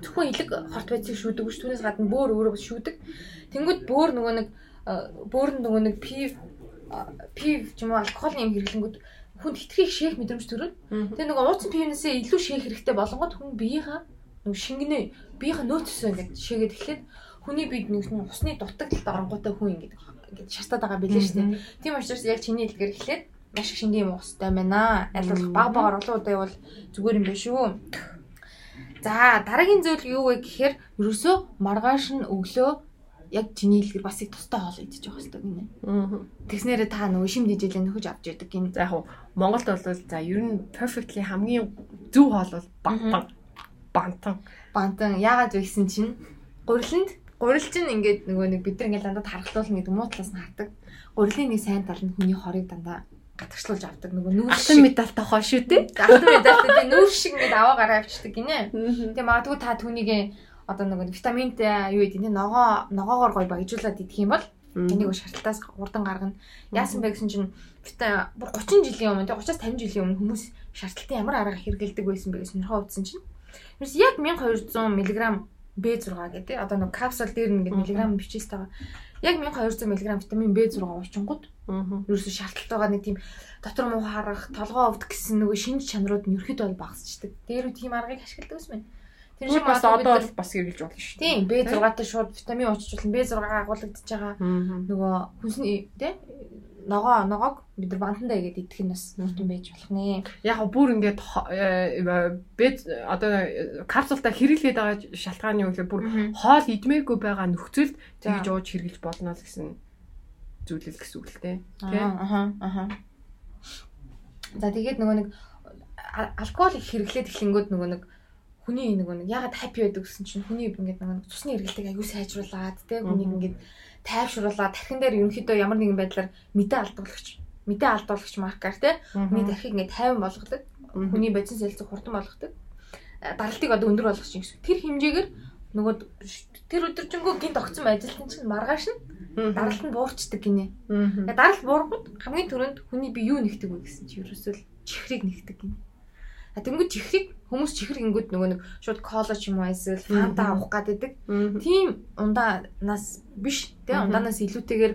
Зөвхөн илэг хорт байцыг шүүдэг биш түүнээс гадна бөөр өөрөө шүүдэг. Тэнгүүд бөөр нөгөө нэг бөөр нөгөө нэг пив пив ч юм уу алкогол юм хэрэглэнгүүд хүн хитрхийг шээх мэдрэмж төрөв. Тэгээ нөгөө ууцсан пивнээсээ илүү шээх хэрэгтэй болгонгод хүн биеийнхаа нөгөө шингэнэ биеийнхаа нөөцсөө ингээд шээгээд эхлээд хүний бид нэг усны дутагдлалд оронготой хүн ингээд ингээд шатаад байгаа билээ шүү дээ. Тийм учраас яг чиний хэлгээр эхлээд маш их шингийн юм уустай байна. Аль болох баг багаар олон удаа явал зүгээр юм биш үү? За дараагийн зүйл юу вэ гэхээр ерөөсөө маргааш нь өглөө яг чиний хэлгээр бас их тустай хоол идэж явах хэрэгтэй гинэ. Аа. Тэгснээрээ та нөгөө шим дижээлээ нөхөж авч яадаг гин. За яг Монголд бол за ер нь perfectly хамгийн зөв хоол бол бантан. Бантан. Бантан. Яагаад вэ гэсэн чинь гуриланд гурил чинь ингээд нөгөө нэг бид нар ингээд дандаа харахтуулна гэдэг муутлаас нь хатдаг. Гурилын нэг сайн тал нь хүний хорыг дандаа гатгчлуулж авдаг нөгөө нүүр шиг медаль тохоо шүү дээ. Алтан медальтай тийм нүүр шиг ингээд аваа гараа авчдаг гинэ. Тэгээ магадгүй та түүнийг одоо нөгөө витаминтай юу гэдэг нь ногоо ногоогоор гоё баяжуулаад идэх юм бол энийг шарталтаас хурдан гаргана. Яасан бэ гэсэн чинь бүр 30 жилийн өмнө 30-аас 50 жилийн өмнө хүмүүс шарталтын ямар арга хэрэгэлдэг байсан бэ гэж сонирхоо утсан чинь. Тэрс яг 1200 мг B6 гэдэг. Одоо нөгөө капсул дээр нэг миллиграм бичээс байгаа. Яг 1200 мг витамин B6 уучингууд ерөөсөө шаардлагатай байгаа нэг тийм дотор муу харах, толгоо өвдөх гэсэн нөгөө шинж чанарууд нь ерөөхдөө бол багасчдаг. Тэр тийм аргыг ашигладаг юм байна. Тэр шиг бас одоо бол бас хэрэгжилж болно шүү. Тийм, B6-тай шууд витамин уучлах B6 агуулгадж байгаа. Нөгөө хүнсний тий ногоо ногоог бид нар бантандаа игээд идэх нь бас нүртэн байж болох нэ. Яг бүр ингээд бед одоо капсултаа хэрэглээд байгаа шалтгааны юу гэхээр бүр хоол идмээргүй байгаа нөхцөлд тэгж ууж хэрэглэж болно л гэсэн зүйлэл гэсэн үг л дээ. Тэ? Аха аха. За тэгээд нөгөө нэг алкоол их хэрэглээд эхлэнгүүд нөгөө нэг хүний нэг нэг ягаад хаппи байдаг гэсэн чинь хүний ингээд нэг цусны эргэлтийг аягүй сайжруулад те хүнийг ингээд тайвшруулаад тархин дээр ерөнхийдөө ямар нэгэн байдлаар мэдээ алдуулагч мэдээ алдуулагч маркер те хүний тархийг ингээд тайван болгодог хүний бодис солилцох хурдан болгодог. Э, даралтыг одоо өндөр болгох чинь гэсэн. Тэр хэмжээгээр нөгөө тэр өдөржингөө гинт огцсон ажилтан чинь маргааш нь даралт нь буурчдаг гинэ. Даралт буурахад хамгийн түрүүнд хүний би юу нэгдэг вэ гэсэн чи ерөөсөө чихрийг нэгдэг гинэ. Тэнгүүд чихрийг хүмүүс чихэр гингүүд нөгөө нэг шууд кола ч юм уу эсвэл фанта авах гэдэг. Тийм ундаанаас биш тий ундаанаас илүүтэйгээр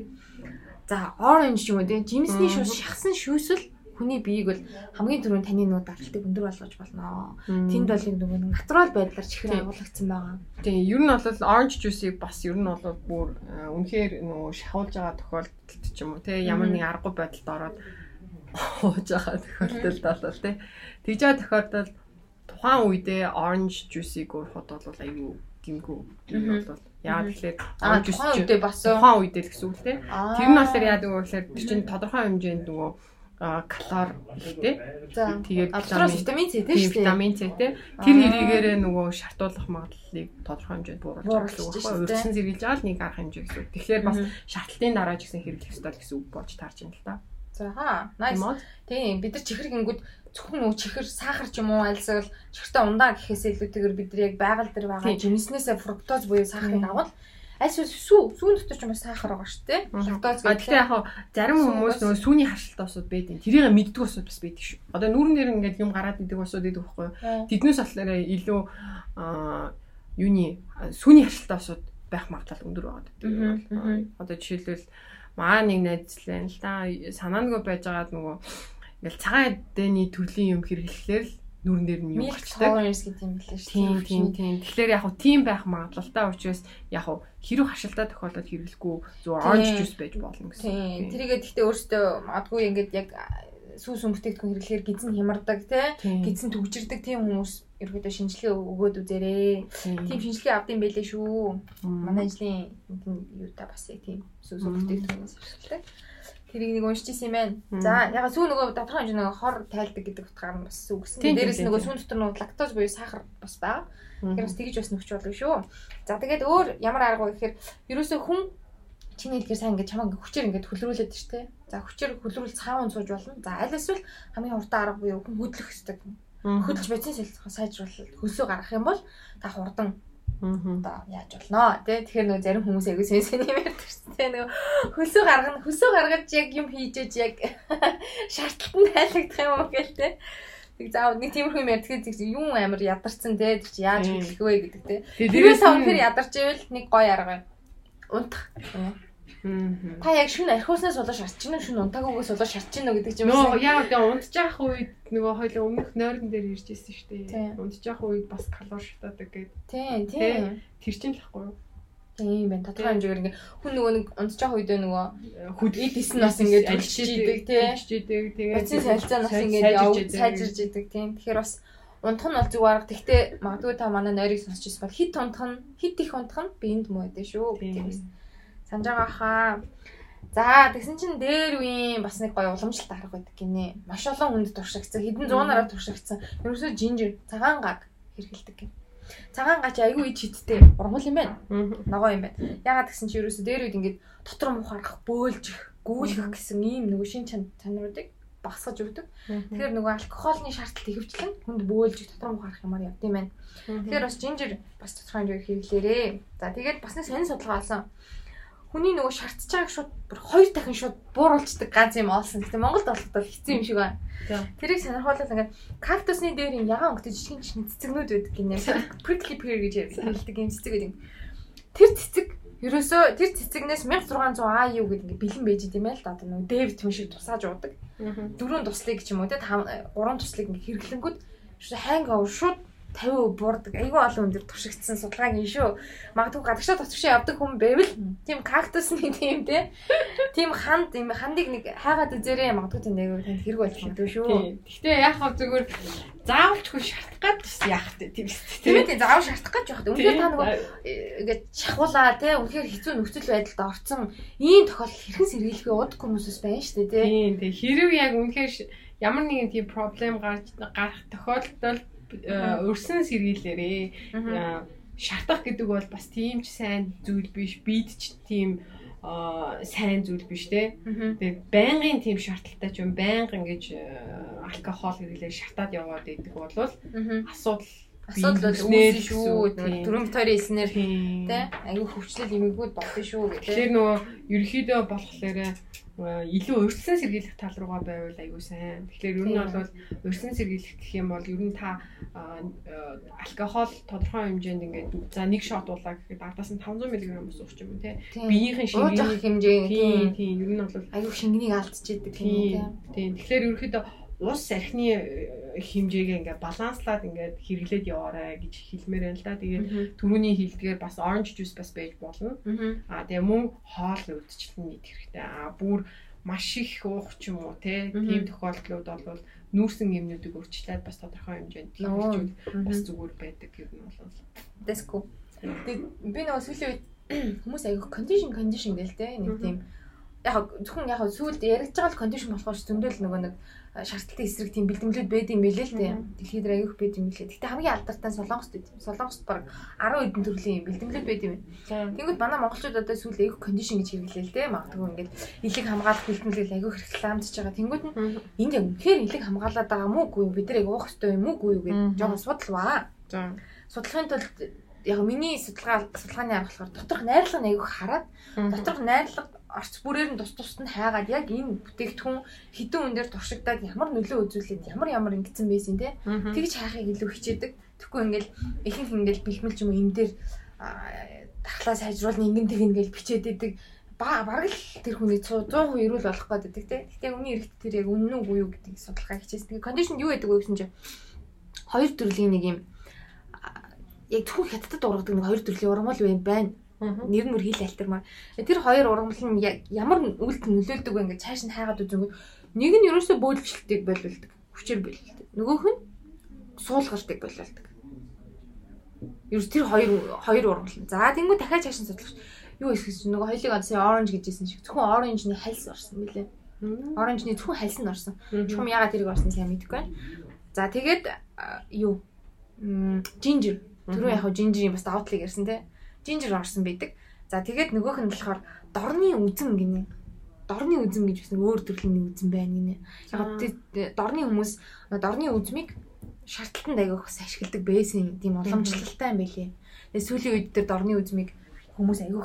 за оранж юм уу тий жимсний шүүс шахсан шүүсэл хүний биеийг бол хамгийн түрүүнд таны нуу даралтыг өндөр болгож болно. Тэнд бол нөгөө натурал байдлаар чихэр агуулгдсан байгаа. Тийм, ер нь бол orange juice-ийг бас ер нь бол бүр э, үнэхээр нөгөө шахуулж байгаа тохиолдолд ч юм уу тий ямар нэг аргагүй байдалд ороод ууж байгаа тохиолдолд бол тий. Тэгж байгаа тохиолдолд тухайн үедээ orange juice-ийг уурахад бол аюу гимгүү. Энэ бол яагаад тэгэхээр orange juice тухайн үедээ бас тухайн үедээ л гэсэн үг тий. Тэр нь болохоор вэ гэхээр тэр чинь тодорхой хэмжээнд нөгөө калор ихтэй. Тэгээд витамин С дээ. Витамин С тийм. Тэр хэрийгээрээ нөгөө шартуулах магадлалыг тодорхой хэмжээнд бууруулж байгаа гэсэн үг зэрэглэж байгаа л нэг арга хэмжээ гэсэн үг. Тэгэхээр бас шатлалтын дараа ч гэсэн хэрэглэх ёстой гэсэн үг болж таарч байна л та. За хаа. Nice. Тийм бид нар чихэр гингүүд зөвхөн нөгөө чихэр сахар ч юм уу альсвал чихэртэй ундаа гэхээс илүүтэйгээр бид нар яг байгаль дээр байгаа жимснээсээ фруктоз буюу сахарыг авал альсвал сүү сүүн дотор ч юм уу сахар байгаа шүү дээ. Лактоз гэдэг. Гэхдээ яг зарим хүмүүс нөгөө сүүний харшилтай усуд байдаг. Тэрийг мэддэг усуд бас байдаг шүү. Одоо нүүрэн дээр ингээд юм гараад идэг усуд идэг байхгүй юу? Тэднээс болохоор илүү аа юуны сүүний харшилтай усуд байх магадлал өндөр байгаа. Одоо жишээлбэл маа нэг найзлаа л да санаангүй байж байгаад нөгөө ингээл цагаан эдэний төрлийн юм хэрэглэхээр л нүрэн дээр нь билээ шүү. Тийм тийм тийм. Тэгэхээр яг хуу тийм байх магадлалтай учраас яг хуу хэрэг хашилтаа тохиолдолд хэрэглэхгүй зөв orange juice байж болно гэсэн. Тийм. Тэрийгээ гэхдээ өөртөө магадгүй ингээд яг сүүс өмөртөгдгөн хэрэглэхээр гизэн хямардаг тий гизэн төгжирдэг тийм хүмүүс ерөөдөө шинжилгээ өгөөд үзээрэй. Тийм шинжилгээ авдсан байлээ шүү. Манай ажлын юу та бас тийм сүс бүтээгдэхүүнээс ашигладаг. Тэрийг нэг уншиж ирсэн юм байна. За яг сүү нөгөө тодорхой хэмжээ нөгөө хор тайлдаг гэдэг утгаар нь бас үгсэн. Дээрээс нөгөө сүүн дотор нөгөө лактоз буюу сахар бас байгаа. Тэгэхээр бас тэгж бас нөхч болно шүү. За тэгээд өөр ямар арга вэ гэхээр ерөөсөө хүн чиний хэлгээр сайн ингээд чамаа хүчээр ингээд хөлрүүлээд шүү дээ. За хүчээр хөлрүүл цааван сууж болно. За аль эсвэл хамгийн хурдан арга буюу хөдлөх хэрэгтэй хөдөлж бодис солилцоо сайжруулалт хөлсөө гаргах юм бол та хурдан Одоо яаж болно тий? Тэгэхээр нөгөө зарим хүмүүс аягүй сэнсэн юм ярьдаг шүү дээ. Нөгөө хөлсөө гаргана хөлсөө гаргаж яг юм хийж ээж яг <laughs> шаардлагатанд тайлагдах юм уу гээл тий? Тэг заав нэг тиймэрхүү юм ярьдаг тийм юм амар ядарсан те тэр чи яаж хэлэх вэ гэдэг те. Тэрээс өнөхөр ядарч ивэл нэг гоё арга унтах. Та яг шүн архиуснаас болоо шарчин шүн унтаагүйгээс болоо шарчин гэдэг юм шиг. Нөө яа тэгээ унтчих үед нөгөө хоёлаа өмнөх нойрон дээр ирж ирсэн шүү дээ. Унтчих үед бас калори шатаадаг гэдэг. Тийм тийм. Тэр чинь л ахгүй юу? Тийм байна. Тодорхой хэмжээгээр ингээ хүн нөгөө нэг унтчих үед нөгөө эдис нь бас ингээ төлчихийдэг тийм. Тэгээд бацин салцаа нас ингээ сайжирж идэг тийм. Тэгэхээр бас унтах нь бол зүг арга. Тэгтээ магадгүй та манай нойрыг сонсч ирсэн бол хит унтах нь хит их унтах нь биэнд муу байдаг шүү. Тийм санаж байгаа хаа. За тэгсэн чинь дээр үеийн бас нэг гоё уламжлалт арга байдаг гинэ. Маш олон хүнд туршигдсан, хэдэн зуунаараа туршигдсан. Ерөөсөө жинжер цагаан гаг хэргэлдэг гин. Цагаан гач айгүй ич хиттэй ургуул юм байна. Ногоо юм байна. Ягаад гэсэн чинь ерөөсөө дээр үед ингээд дотор мухарах, бөөлж, гүйлгэх гэсэн ийм нөгөө шин чанаруудыг багсгаж өгдөг. Тэгэхээр нөгөө алкогольны шаардлага ихэвчлэн хүнд бөөлж дотор мухарах юмар явд юм байна. Тэгэхээр бас жинжер бас тодорхой хэмжээгээр хэрэглээрээ. За тэгээд бас нэг сонир судалгаа олсон хүний нөгөө шаардж байгааг шууд бүр хоёр дахин шууд бууруулцдаг ганц юм олсон. Гэтэ Монголд олоход хэцүү юм шиг байна. Тэрийг сонирхолтой ингээд кактусны дээр юм ягаан өнгөтэй жижигэн жижигэн цэцэгнүүд байдаг гинэ. Prickly pear гэж хэлдэг юм цэцэг гэдэг. Тэр цэцэг ерөөсөө тэр цэцэгнээс 1600 AU гэдэг ингээд бэлэн байж идэм байл та одоо нөгөө Дэвид юм шиг тусааж уудаг. Дөрөв туслыг ч юм уу те гурван туслыг ингээд хэрэглэнгүүд ханг ав шууд 50% буурдаг. Айгүй олон хүн дэр туршигдсан судалгаа юм шүү. Магадгүй гадагшаа тосгошоо явдаг хүн байвал тийм кактусны тийм те. Тийм ханд юм хандыг нэг хайгаад үзээрэй магадгүй тийм нэг танд хэрэг болох юм шүү. Гэхдээ яг хав зүгээр заавалч хүн шартах гад яах вэ тийм ээ. Тийм ээ заавал шартах гэж яах вэ. Үнэхээр та нөгөө ингээд шахуулаа те. Үнэхээр хэцүү нөхцөл байдалд орсон ийм тохиолдол хэрхэн сэргийлэх вэ? Удах хүмүүсээс байна шүү дээ те. Тийм тийм. Хэрв яг үнэхээр ямар нэгэн тийм проблем гарч гарах тохиолдолд өрсөн сэргийлээрээ шартах гэдэг бол бас тийм ч сайн зүйл биш. Бид ч тийм сайн зүйл биш те. Тэгээд байнгын тийм шаардлагатай ч юм байнга ингэж алкогол хэрэглээ шатаад яваад идэх бол асуудал асуудал үүснэ шүү. Түрүүн битүүрийн хэлснээр те аюу хөвчлөл имэгүүд болно шүү гэдэг. Тэгэхээр нөгөө ерөөхдөө болохоор илүү урьдчилан сэргийлэх тал руугаа байвал аюу сайн. Тэгэхээр ер нь бол урьдчилан сэргийлэх гэх юм бол ер нь та алкогол тодорхой хэмжээнд ингээд за нэг шот уулаа гэхэд ардаас нь 500 мг ус ууч юм тий. Биеийнхэн шингэний хэмжээ тий. Тийм ер нь бол аюу шингэнийг алдчихэдэг тийм. Тийм. Тэгэхээр ерөөхдөө ус архины э, хэмжээгээ ингээд баланслаад ингээд хэрэглээд яваарай гэж хэлмээр байна л да. Тэгээд түрүүний хэлдгээр бас orange juice бас байж болно. Аа тэгээ мөн хоол өвдчлэн нийт хэрэгтэй. Аа бүр маш их уух ч юм уу те тийм тохиолдлууд бол нүүрсэн юмнуудыг өөрчлөөд бас тодорхой хэмжээнд хэрэгжүүл бас зүгээр байдаг юм бол. Дэско. Би нөгөө сүүлийн үед <clears throat> хүмүүс аяг condition condition гээл те нэг тийм яг зөвхөн яг сүүлд яригдж байгаа condition болохоор зөндөл нөгөө нэг шаардлагатай эсрэг тийм бэлтгэлүүд байд юм бэлээ л дээ. Дэлхийд аягүй байд юм лээ. Гэтэ хамгийн алдартай Солонгост байд. Солонгост баг 10 хэдэн төрлийн бэлтгэлүүд байд юм. Тэнгүүд манай монголчууд одоо сүүл аягүй кондишн гэж хэрэглэе л дээ. Магадгүй ингээд илэг хамгаалах бэлтгэлийг аягүй рекламдж байгаа. Тэнгүүд нь энд үнэхээр илэг хамгаалаад байгаа мүү үгүй бид нар яг уух хэрэгтэй юм уу үгүй юу гэж жоохон судлаа. За. Судлахын тулд яг миний судалгаа судалгааны арга болохоор доторх найрлага аягүй хараад доторх найрлага орц бүрээр нь тус тусад нь хайгаад яг энэ бүтээгдэхүүн хідэн үн дээр туршигдаад ямар нөлөө үзүүлээд ямар ямар ингэсэн байсан те. Тэгж хайхыг илүү хичээдэг. Тэгэхгүй ингээл ихэнх ингээл бэлмэл ч юм энэ дээр дархлаа сайжруулна ингэн тэг ингээл бичээд идэг. Ба бараг л тэр хүний 100% эрүүл болох гэдэг те. Гэхдээ үний эрэхт тэр яг үнэн үгүй юу гэдэг судалгаа хичээсэн. Тэгээ кондишн юу гэдэг вэ гэсэн чинь хоёр төрлийн нэг юм яг зөвхөн хятадд ургадаг нэг хоёр төрлийн ургамал байна Нэр мөр хил альтермаар. Тэр хоёр ургамал нь ямар үлд нөлөөлдөг вэ ингээд цааш нь хайгаад үзэнгүүт нэг нь ерөөсөө бөөлжлөлтийг боловлдог. Хүчээр боловлдог. Нөгөөх нь суулгалтыг боловлдог. Ерөөс тэр хоёр хоёр ургамал. За тэнгуү дахиад цааш нь судлах. Юу эсвэл нөгөө хоёлыг одсон оранж гэжсэн шиг зөвхөн оранжны хальс орсон билээ. Оранжны зөвхөн хальс нь орсон. Чухам ягаад тэрийг орсон сайн мэдэхгүй байна. За тэгээд юу? Жинжер. Түрүү яг жинжерийн бас даваатлыг ярьсан те жинжер орсон байдаг. За тэгээд нөгөөх нь болохоор дорны үзэн гинэ. Дорны үзэн гэж бас өөр төрлийн үзэн байна гинэ. Яг дорны хүмүүс дорны үзмийг шаардлагатанд аяг бас ашигладаг байсан тийм уламжлалтай юм байлээ. Тэгээ сүүлийн үед дээр дорны үзмийг хүмүүс аяг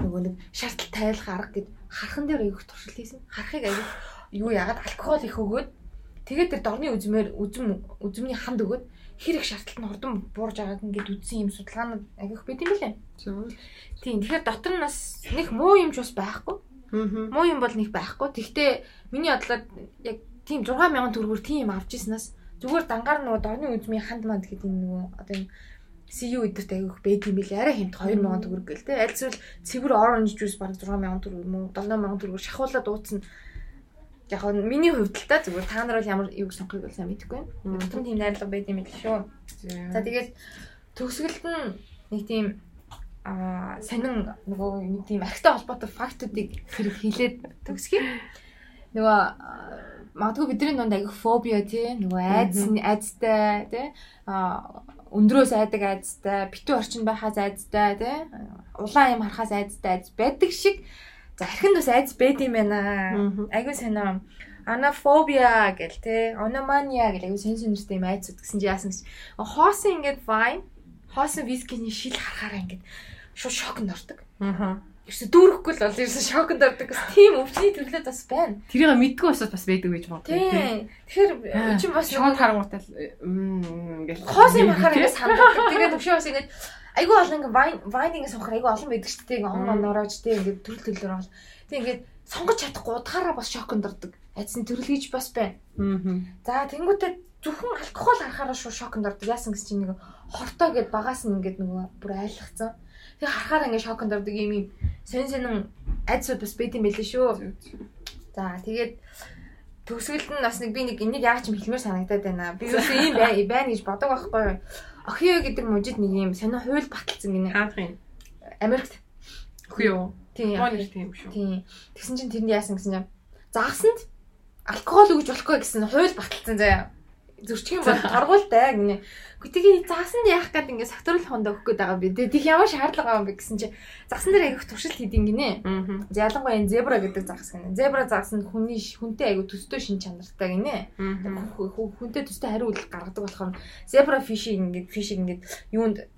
нөгөө нэг шаардлага тайлах арга гэд хархан дээр аяг туршилт хийсэн. Харахыг аяг юу яагаад алкогол их өгөөд тэгээд тэр дорны үзмээр үзм үзмний ханд өгөөд хэр их шаардлага нь хурдан буурж байгааг ингээд үзсэн юм судалгаанууд аяг их байт юм билээ. Тийм тэгэхээр дотор нь бас нэг муу юмч бас байхгүй. Муу юм бол нэг байхгүй. Тэгтээ миний бодлоор яг тийм 6000 төгрөгөөр тийм авч ирснаас зүгээр дангаар нөгөө дорны үзмийн ханд манд гэдэг юм нөгөө одоо юм CU өдөрт аявих байд юм билээ. Арай хэмт 2000 төгрөг гэл те. Аль эсвэл цэвэр orange juice баг 6000 төгрөг юм уу 7000 төгрөг шахуулаад дууцсан. Яг нь миний хувьд л та зүгээр та нар бол ямар юг сонгохыг бол сайн мэдэхгүй байна. Дотор нь тийм найрлага байд юм л шүү. За тэгээд төгсгөлд нь нэг тийм аа сонин нөгөө нэг тийм архтай холбоотой фактуудыг хэрэг хэлээд төгсгий. Нөгөө магадгүй бидний дунд агих фобиа тий нөгөө айдс айдстай тий а өндрөөс айдаг айдстай битүү орчин байхаас айдстай тий улаан юм харахаас айдстай айдс байдаг шиг за архинд бас айдс байд юм байна. Айгүй сонио. Анафобия гэл тий аномания гэл айгүй сэн сэнэртэй юм айдсууд гэсэн чи яасан гэж. Хоосон ингээд вайн хоосон вискиний шил харахаараа ингээд шууд шокнд ордог. Аа ерөөсө дүүрэхгүй л бол ерөөсө шокнд ордог. Гэсэн тийм өвчний төрлөөд бас байна. Тэрийг мэдгүй басаад бас байдаг гэж боддог. Тийм. Тэгэхээр чи бас шокнд харангуйтай ингээл хоос юм харахаар ингээс ханддаг. Тэгээд төвшөө бас ингээд айгүй олон ингээ вайн вайнинг сонгохоор айгүй олон байдаг шүү дээ. Ингээ он он ороож тийм ингээ төрөл төлөөр бол. Тийм ингээд сонгож чадахгүй удахаараа бас шокнд ордог. Айдсны төрөл гэж бас байна. Аа. За тэнгуүтээ зөвхөн алкогол харахаараа шууд шокнд ордог. Яасан гэсэн чинь нэг хортоо гэд багаас нь ингээд нөгөө бүр айлгцсан Тэг харахаар ингээ шоконд ордог юм юм. Сонин сонин айдсууд бас юм байлээ шүү. За тэгээд төгсгөлд нь бас нэг би нэг энийг яг ч хэлмээр санагдаад байна. Би үгүй <laughs> ийм байна гэж бодог байхгүй. Охио гэдэг мужид нэг юм сонио хууль баталсан гинэ. Хаах юм. Америкт. Охио. Тийм. Тийм шүү. Тийм. Тэгсэн чинь тэрэнд яасан гэсэн юм. Загсанд алкогол өгж болохгүй гэсэн хууль баталсан заяа зөрчих юм бол торгуултай гинэ. Гэхдээ заасан яах гээд ингээ сакторал хонд өгөх гээд байгаа би. Тэгээ тих ямар шаардлага юм бэ гэсэн чи загсан дээр айгүйх туршилт хийдин гинэ. Ялангуяа энэ зебра гэдэг загас гинэ. Зебра загас нь хүний хүнтэй айгүй төстэй шин чанартай гинэ. Хүнтэй төстэй хариу үйлдэл гаргадаг болохоор зебра фишиг ингээ фишиг ингээ юунд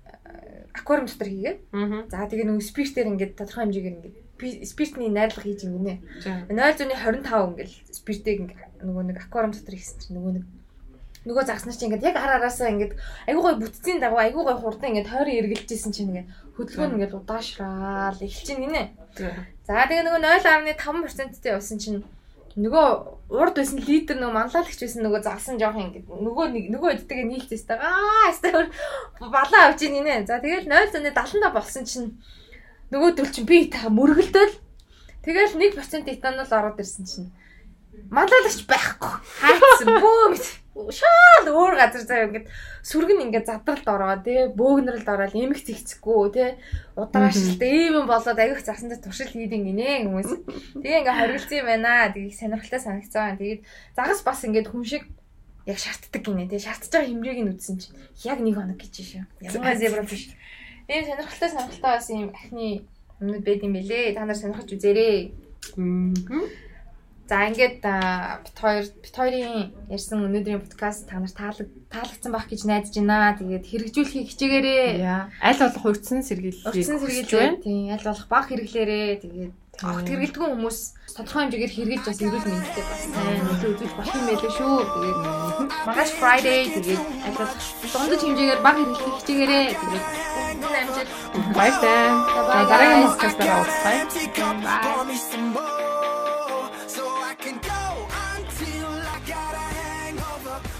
аквариум дотор хийгээд. За тэгээ нөгөө спиртээр ингээ тодорхой хэмжээгээр ингээ спиртний найрлага хийж юм гинэ. 0.25 ингээл спиртийг нөгөө нэг аквариум дотор хийсэн чинь нөгөө нэг нөгөө загснаар чи ингээд яг ар араасаа ингээд айгуу гой бүтцийн дагуу айгуу гой хурдан ингээд тойрон эргэлжсэн чинь ингээд хөдөлгөөн ингээд удаашраал эхэлж ин гинэ. За тэгээ нөгөө 0.5%тэй явсан чинь нөгөө урд байсан лидер нөгөө манлайлагч байсан нөгөө загсан жоох ингээд нөгөө нөгөө эдтэйгээ нийлчихсэн тагаа аа эсвэл балаа авч ийн гинэ. За тэгэл 0.75 болсон чинь нөгөө төл чинь би та мөргөлдөөл. Тэгэл 1% этанол ороод ирсэн чинь. Манлайлагч байхгүй. Хайцсан. Бөө шаал өөр газар заяа ингээд сүргэн ингээд задралд ороо тий бөөгнөрөлд ороод эмх зэгцэхгүй тий удаашлт ийм болоод аявих засан дээр туршил хийдин гинэ хүмүүс тэгээ ингээд хоригдсан юм байна. Тэгээ сонирхолтой санагцсан тэгээд загас бас ингээд хүн шиг яг шаарддаг гинэ тий шаардж байгаа хэмжээг нь үзсэн чинь. Яг нэг хоног гэж шүү ямар зебра биш. Ийм сонирхолтой сонирхолтой бас ийм ахны өмнөд байд юм бэлээ та нар сонирхож үзээрэй За ингээд бит хоёр бит хоёрын ярьсан өнөөдрийн подкаст та нар таалагдсан байх гэж найдаж байна. Тэгээд хэрэгжүүлэхийг хичээгээрээ. Аль болох урьдсан сэргийллийг урьдсан сэргийлээ. Тийм, аль болох баг хэрэглээрээ. Тэгээд огт хэрэглэдэггүй хүмүүс тодорхой хэмжээгээр хэрэглэж бас эрүүл мэндэд бас сайн нөлөө үзүүлж болох юм байлээ шүү. Тэгээд магаш Friday тэгээд аль болох дундаж хэмжээгээр баг хэрэглэх хичээгээрээ. Тэгээд амжилт. Баярлалаа. Дараагийн подкастаараа уулзъя. Bye.